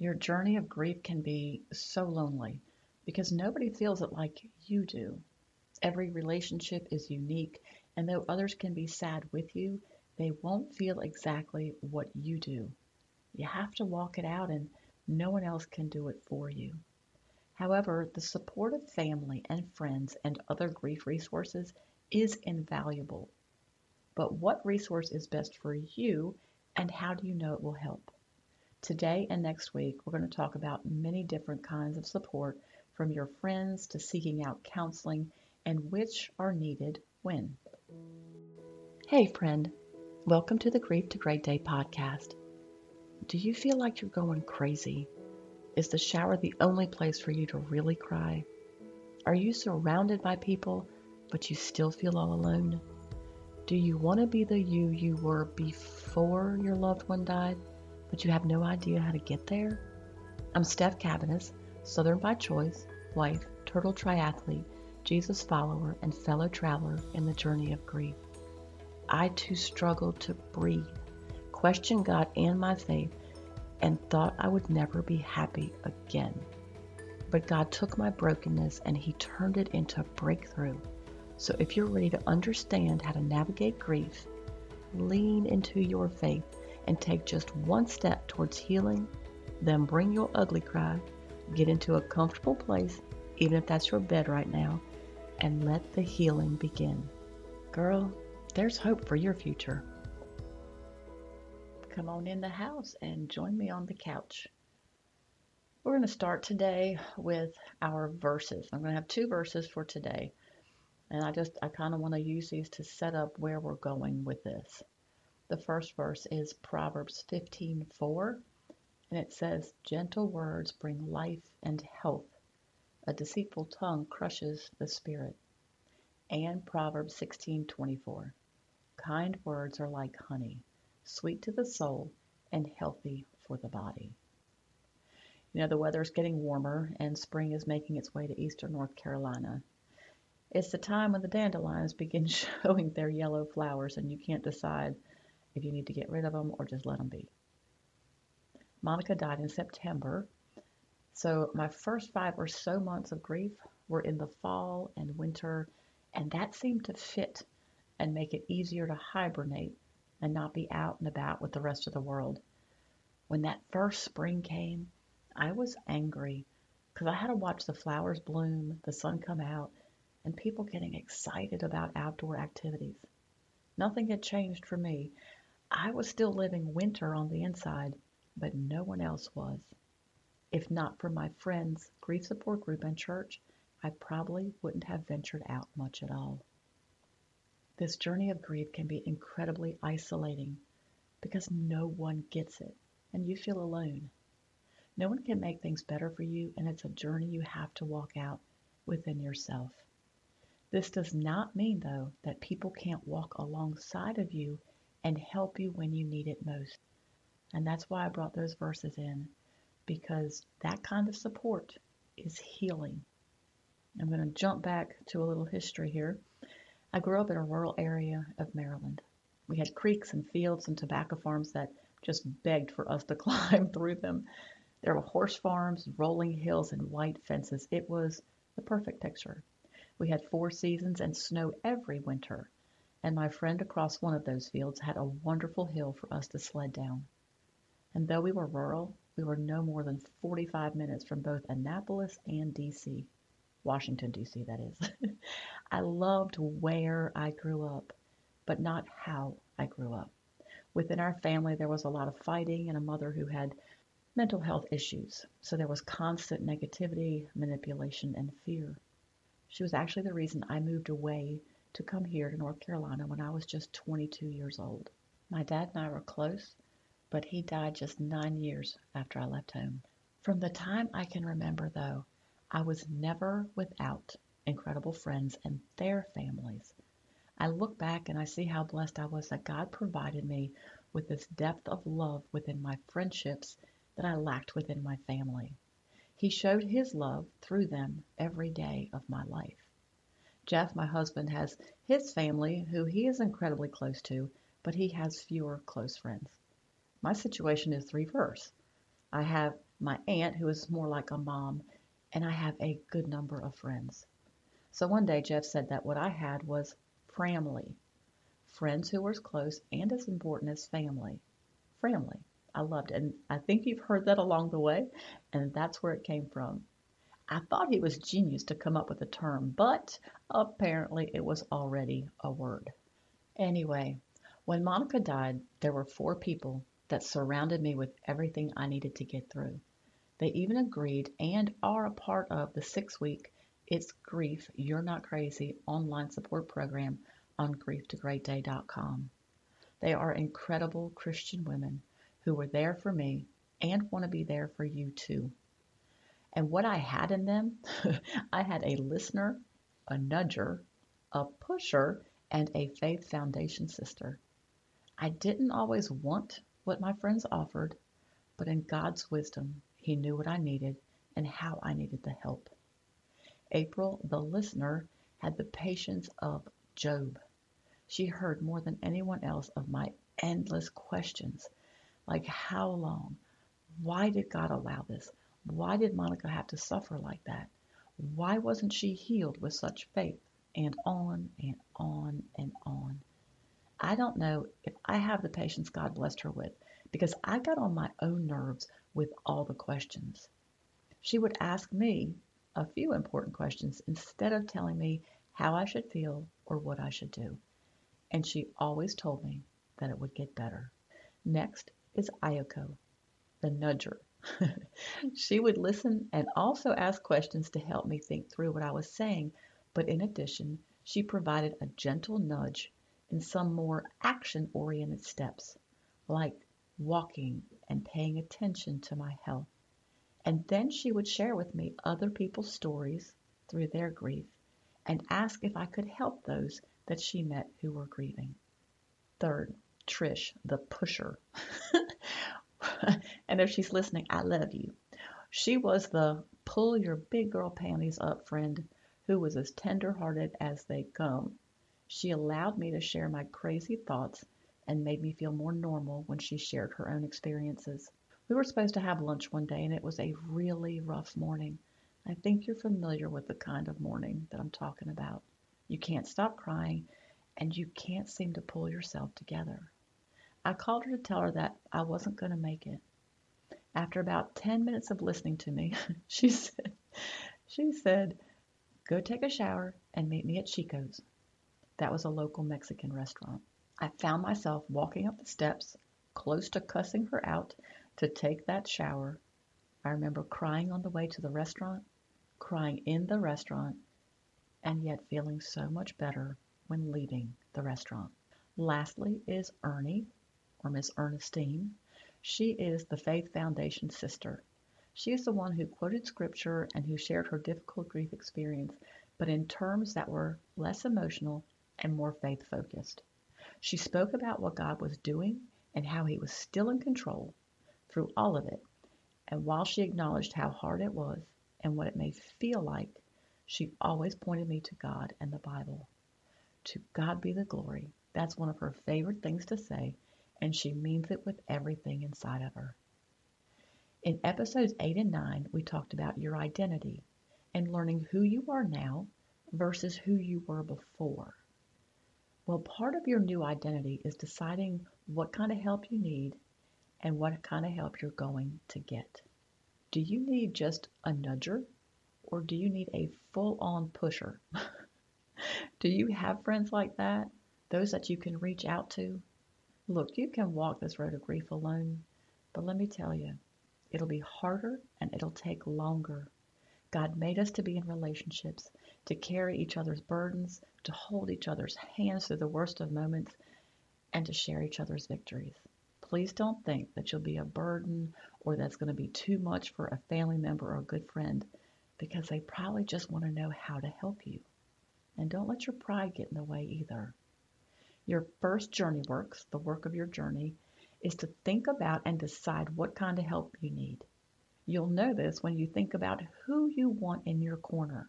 Your journey of grief can be so lonely because nobody feels it like you do. Every relationship is unique, and though others can be sad with you, they won't feel exactly what you do. You have to walk it out, and no one else can do it for you. However, the support of family and friends and other grief resources is invaluable. But what resource is best for you, and how do you know it will help? Today and next week, we're going to talk about many different kinds of support from your friends to seeking out counseling and which are needed when. Hey, friend. Welcome to the Grief to Great Day podcast. Do you feel like you're going crazy? Is the shower the only place for you to really cry? Are you surrounded by people, but you still feel all alone? Do you want to be the you you were before your loved one died? But you have no idea how to get there? I'm Stef Cabanis, Southern by choice, wife, turtle triathlete, Jesus follower, and fellow traveler in the journey of grief. I too struggled to breathe, questioned God and my faith, and thought I would never be happy again. But God took my brokenness and He turned it into a breakthrough. So if you're ready to understand how to navigate grief, lean into your faith and take just one step towards healing, then bring your ugly cry, get into a comfortable place, even if that's your bed right now, and let the healing begin. Girl, there's hope for your future. Come on in the house and join me on the couch. We're going to start today with our verses. I'm going to have two verses for today. And I just, I kind of want to use these to set up where we're going with this. The first verse is Proverbs 15:4, and it says, "Gentle words bring life and health. A deceitful tongue crushes the spirit." And Proverbs 16:24, "Kind words are like honey, sweet to the soul and healthy for the body." You know, the weather is getting warmer and spring is making its way to eastern North Carolina. It's the time when the dandelions begin showing their yellow flowers and you can't decide if you need to get rid of them or just let them be. Monica died in September. So my first five or so months of grief were in the fall and winter, and that seemed to fit and make it easier to hibernate and not be out and about with the rest of the world. When that first spring came, I was angry because I had to watch the flowers bloom, the sun come out, and people getting excited about outdoor activities. Nothing had changed for me. I was still living winter on the inside, but no one else was. If not for my friends, grief support group, and church, I probably wouldn't have ventured out much at all. This journey of grief can be incredibly isolating because no one gets it and you feel alone. No one can make things better for you, and it's a journey you have to walk out within yourself. This does not mean, though, that people can't walk alongside of you and help you when you need it most. And that's why I brought those verses in, because that kind of support is healing. I'm going to jump back to a little history here. I grew up in a rural area of Maryland. We had creeks and fields and tobacco farms that just begged for us to climb through them. There were horse farms, rolling hills, and white fences. It was the perfect picture. We had four seasons and snow every winter and my friend across one of those fields had a wonderful hill for us to sled down. And though we were rural, we were no more than 45 minutes from both Annapolis and DC. Washington, D.C., that is. I loved where I grew up, but not how I grew up. Within our family, there was a lot of fighting and a mother who had mental health issues. So there was constant negativity, manipulation, and fear. She was actually the reason I moved away to come here to North Carolina when I was just 22 years old. My dad and I were close, but he died just nine years after I left home. From the time I can remember, though, I was never without incredible friends and their families. I look back and I see how blessed I was that God provided me with this depth of love within my friendships that I lacked within my family. He showed His love through them every day of my life. Jeff, my husband, has his family who he is incredibly close to, but he has fewer close friends. My situation is the reverse. I have my aunt, who is more like a mom, and I have a good number of friends. So one day Jeff said that what I had was framily, friends who were as close and as important as family. Framily. I loved it. And I think you've heard that along the way, and that's where it came from. I thought he was genius to come up with the term, but apparently it was already a word. Anyway, when Monica died, there were four people that surrounded me with everything I needed to get through. They even agreed and are a part of the six week It's Grief You're Not Crazy online support program on grieftogreatday.com. They are incredible Christian women who were there for me and want to be there for you too. And what I had in them, I had a listener, a nudger, a pusher, and a faith foundation sister. I didn't always want what my friends offered, but in God's wisdom, He knew what I needed and how I needed the help. April, the listener, had the patience of Job. She heard more than anyone else of my endless questions like how long? Why did God allow this? Why did Monica have to suffer like that? Why wasn't she healed with such faith? And on and on and on. I don't know if I have the patience God blessed her with because I got on my own nerves with all the questions. She would ask me a few important questions instead of telling me how I should feel or what I should do. And she always told me that it would get better. Next is Ayako, the nudger. she would listen and also ask questions to help me think through what I was saying, but in addition, she provided a gentle nudge in some more action oriented steps, like walking and paying attention to my health. And then she would share with me other people's stories through their grief and ask if I could help those that she met who were grieving. Third, Trish, the pusher. and if she's listening, I love you. She was the pull your big girl panties up friend who was as tender hearted as they come. She allowed me to share my crazy thoughts and made me feel more normal when she shared her own experiences. We were supposed to have lunch one day, and it was a really rough morning. I think you're familiar with the kind of morning that I'm talking about. You can't stop crying, and you can't seem to pull yourself together. I called her to tell her that I wasn't going to make it. After about 10 minutes of listening to me, she said, she said, go take a shower and meet me at Chico's. That was a local Mexican restaurant. I found myself walking up the steps, close to cussing her out, to take that shower. I remember crying on the way to the restaurant, crying in the restaurant, and yet feeling so much better when leaving the restaurant. Lastly is Ernie, or Miss Ernestine. She is the Faith Foundation sister. She is the one who quoted scripture and who shared her difficult grief experience, but in terms that were less emotional and more faith focused. She spoke about what God was doing and how He was still in control through all of it. And while she acknowledged how hard it was and what it may feel like, she always pointed me to God and the Bible. To God be the glory. That's one of her favorite things to say, and she means it with everything inside of her. In episodes 8 and 9, we talked about your identity and learning who you are now versus who you were before. Well, part of your new identity is deciding what kind of help you need and what kind of help you're going to get. Do you need just a nudger or do you need a full on pusher? do you have friends like that? Those that you can reach out to? Look, you can walk this road of grief alone, but let me tell you, it'll be harder and it'll take longer. God made us to be in relationships, to carry each other's burdens, to hold each other's hands through the worst of moments, and to share each other's victories. Please don't think that you'll be a burden or that's going to be too much for a family member or a good friend because they probably just want to know how to help you. And don't let your pride get in the way either. Your first journey works, the work of your journey, is to think about and decide what kind of help you need. You'll know this when you think about who you want in your corner.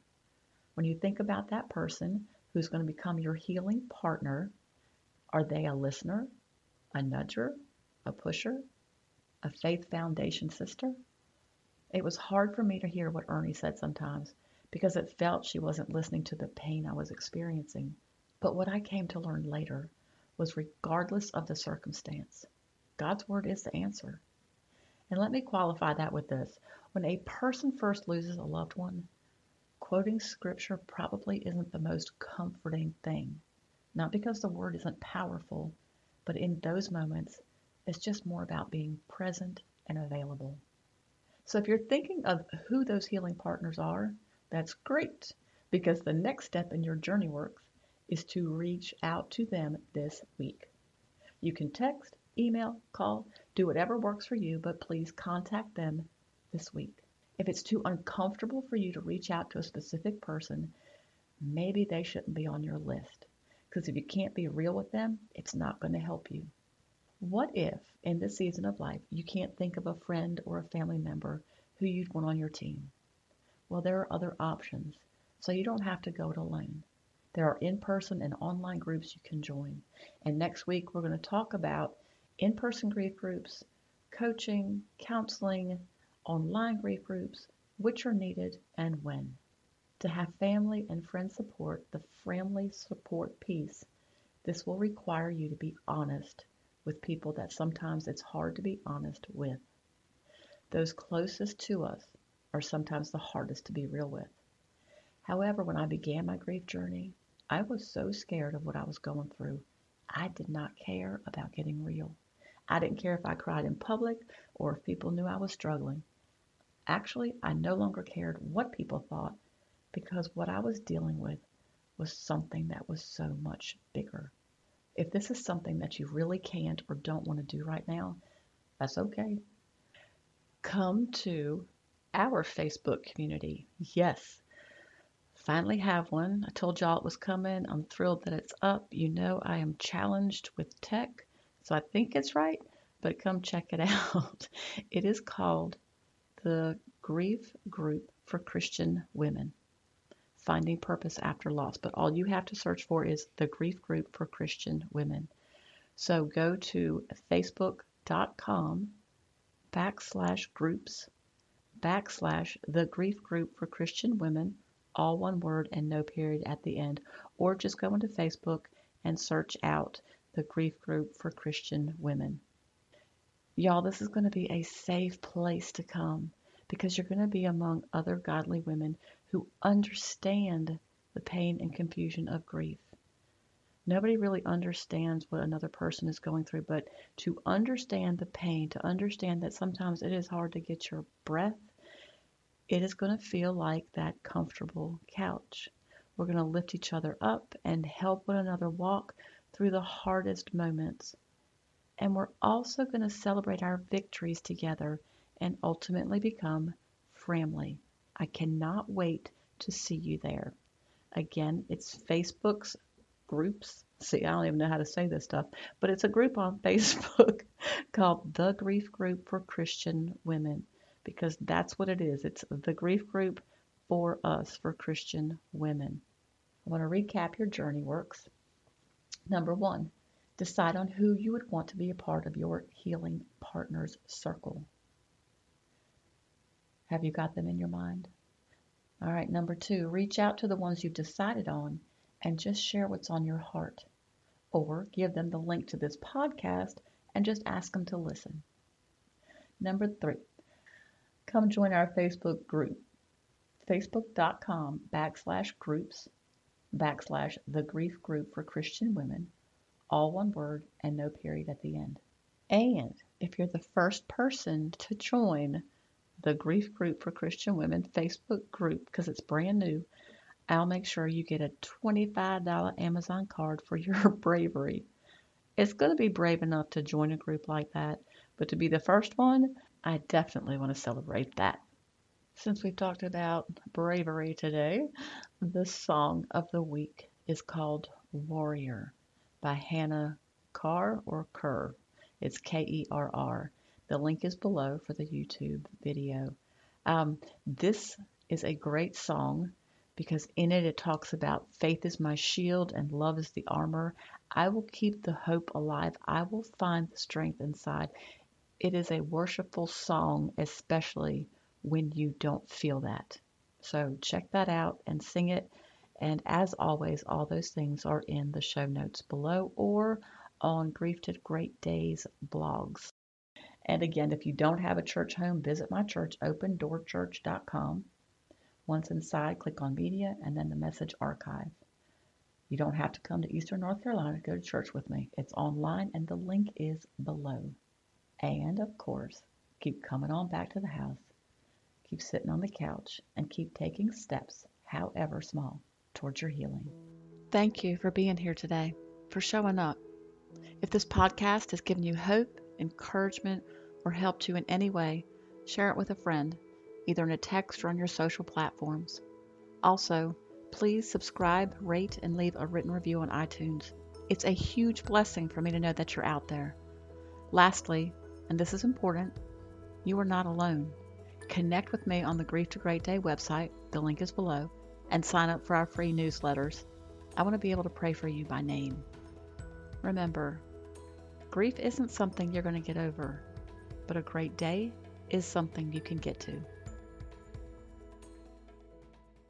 When you think about that person who's going to become your healing partner, are they a listener, a nudger, a pusher, a faith foundation sister? It was hard for me to hear what Ernie said sometimes because it felt she wasn't listening to the pain I was experiencing. But what I came to learn later was regardless of the circumstance, God's Word is the answer. And let me qualify that with this. When a person first loses a loved one, quoting Scripture probably isn't the most comforting thing. Not because the Word isn't powerful, but in those moments, it's just more about being present and available. So if you're thinking of who those healing partners are, that's great because the next step in your journey work is to reach out to them this week. You can text, email, call, do whatever works for you, but please contact them this week. If it's too uncomfortable for you to reach out to a specific person, maybe they shouldn't be on your list. Because if you can't be real with them, it's not going to help you. What if, in this season of life, you can't think of a friend or a family member who you'd want on your team? Well, there are other options, so you don't have to go it alone. There are in person and online groups you can join. And next week, we're going to talk about in person grief groups, coaching, counseling, online grief groups, which are needed and when. To have family and friend support, the family support piece, this will require you to be honest with people that sometimes it's hard to be honest with. Those closest to us are sometimes the hardest to be real with. However, when I began my grief journey, I was so scared of what I was going through. I did not care about getting real. I didn't care if I cried in public or if people knew I was struggling. Actually, I no longer cared what people thought because what I was dealing with was something that was so much bigger. If this is something that you really can't or don't want to do right now, that's okay. Come to our Facebook community. Yes, finally have one. I told y'all it was coming. I'm thrilled that it's up. You know, I am challenged with tech, so I think it's right, but come check it out. It is called the Grief Group for Christian Women. Finding Purpose After Loss. But all you have to search for is the Grief Group for Christian Women. So go to facebook.com backslash groups backslash the grief group for Christian women, all one word and no period at the end, or just go into Facebook and search out the grief group for Christian women. Y'all, this is going to be a safe place to come because you're going to be among other godly women who understand the pain and confusion of grief. Nobody really understands what another person is going through, but to understand the pain, to understand that sometimes it is hard to get your breath it is going to feel like that comfortable couch. We're going to lift each other up and help one another walk through the hardest moments. And we're also going to celebrate our victories together and ultimately become family. I cannot wait to see you there. Again, it's Facebook's groups. See, I don't even know how to say this stuff, but it's a group on Facebook called The Grief Group for Christian Women because that's what it is. It's the grief group for us, for Christian women. I want to recap your journey works. Number one, decide on who you would want to be a part of your healing partner's circle. Have you got them in your mind? All right, number two, reach out to the ones you've decided on and just share what's on your heart. Or give them the link to this podcast and just ask them to listen. Number three, come join our Facebook group, facebook.com backslash groups backslash the grief group for Christian women, all one word and no period at the end. And if you're the first person to join the grief group for Christian women Facebook group, because it's brand new, I'll make sure you get a $25 Amazon card for your bravery. It's going to be brave enough to join a group like that, but to be the first one, I definitely want to celebrate that. Since we've talked about bravery today, the song of the week is called Warrior by Hannah Carr or Kerr. It's K E R R. The link is below for the YouTube video. Um, this is a great song because in it it talks about faith is my shield and love is the armor. I will keep the hope alive. I will find the strength inside. It is a worshipful song, especially when you don't feel that. So check that out and sing it. And as always, all those things are in the show notes below or on Grief to Great Days blogs. And again, if you don't have a church home, visit my church, opendoorchurch.com. Once inside, click on Media and then the Message Archive. You don't have to come to Eastern North Carolina to go to church with me. It's online and the link is below. And of course, keep coming on back to the house. Keep sitting on the couch and keep taking steps, however small, towards your healing. Thank you for being here today, for showing up. If this podcast has given you hope, encouragement, or helped you in any way, share it with a friend, either in a text or on your social platforms. Also, please subscribe, rate, and leave a written review on iTunes. It's a huge blessing for me to know that you're out there. Lastly, and this is important, you are not alone. Connect with me on the Grief to Great Day website, the link is below, and sign up for our free newsletters. I want to be able to pray for you by name. Remember, grief isn't something you're going to get over, but a great day is something you can get to.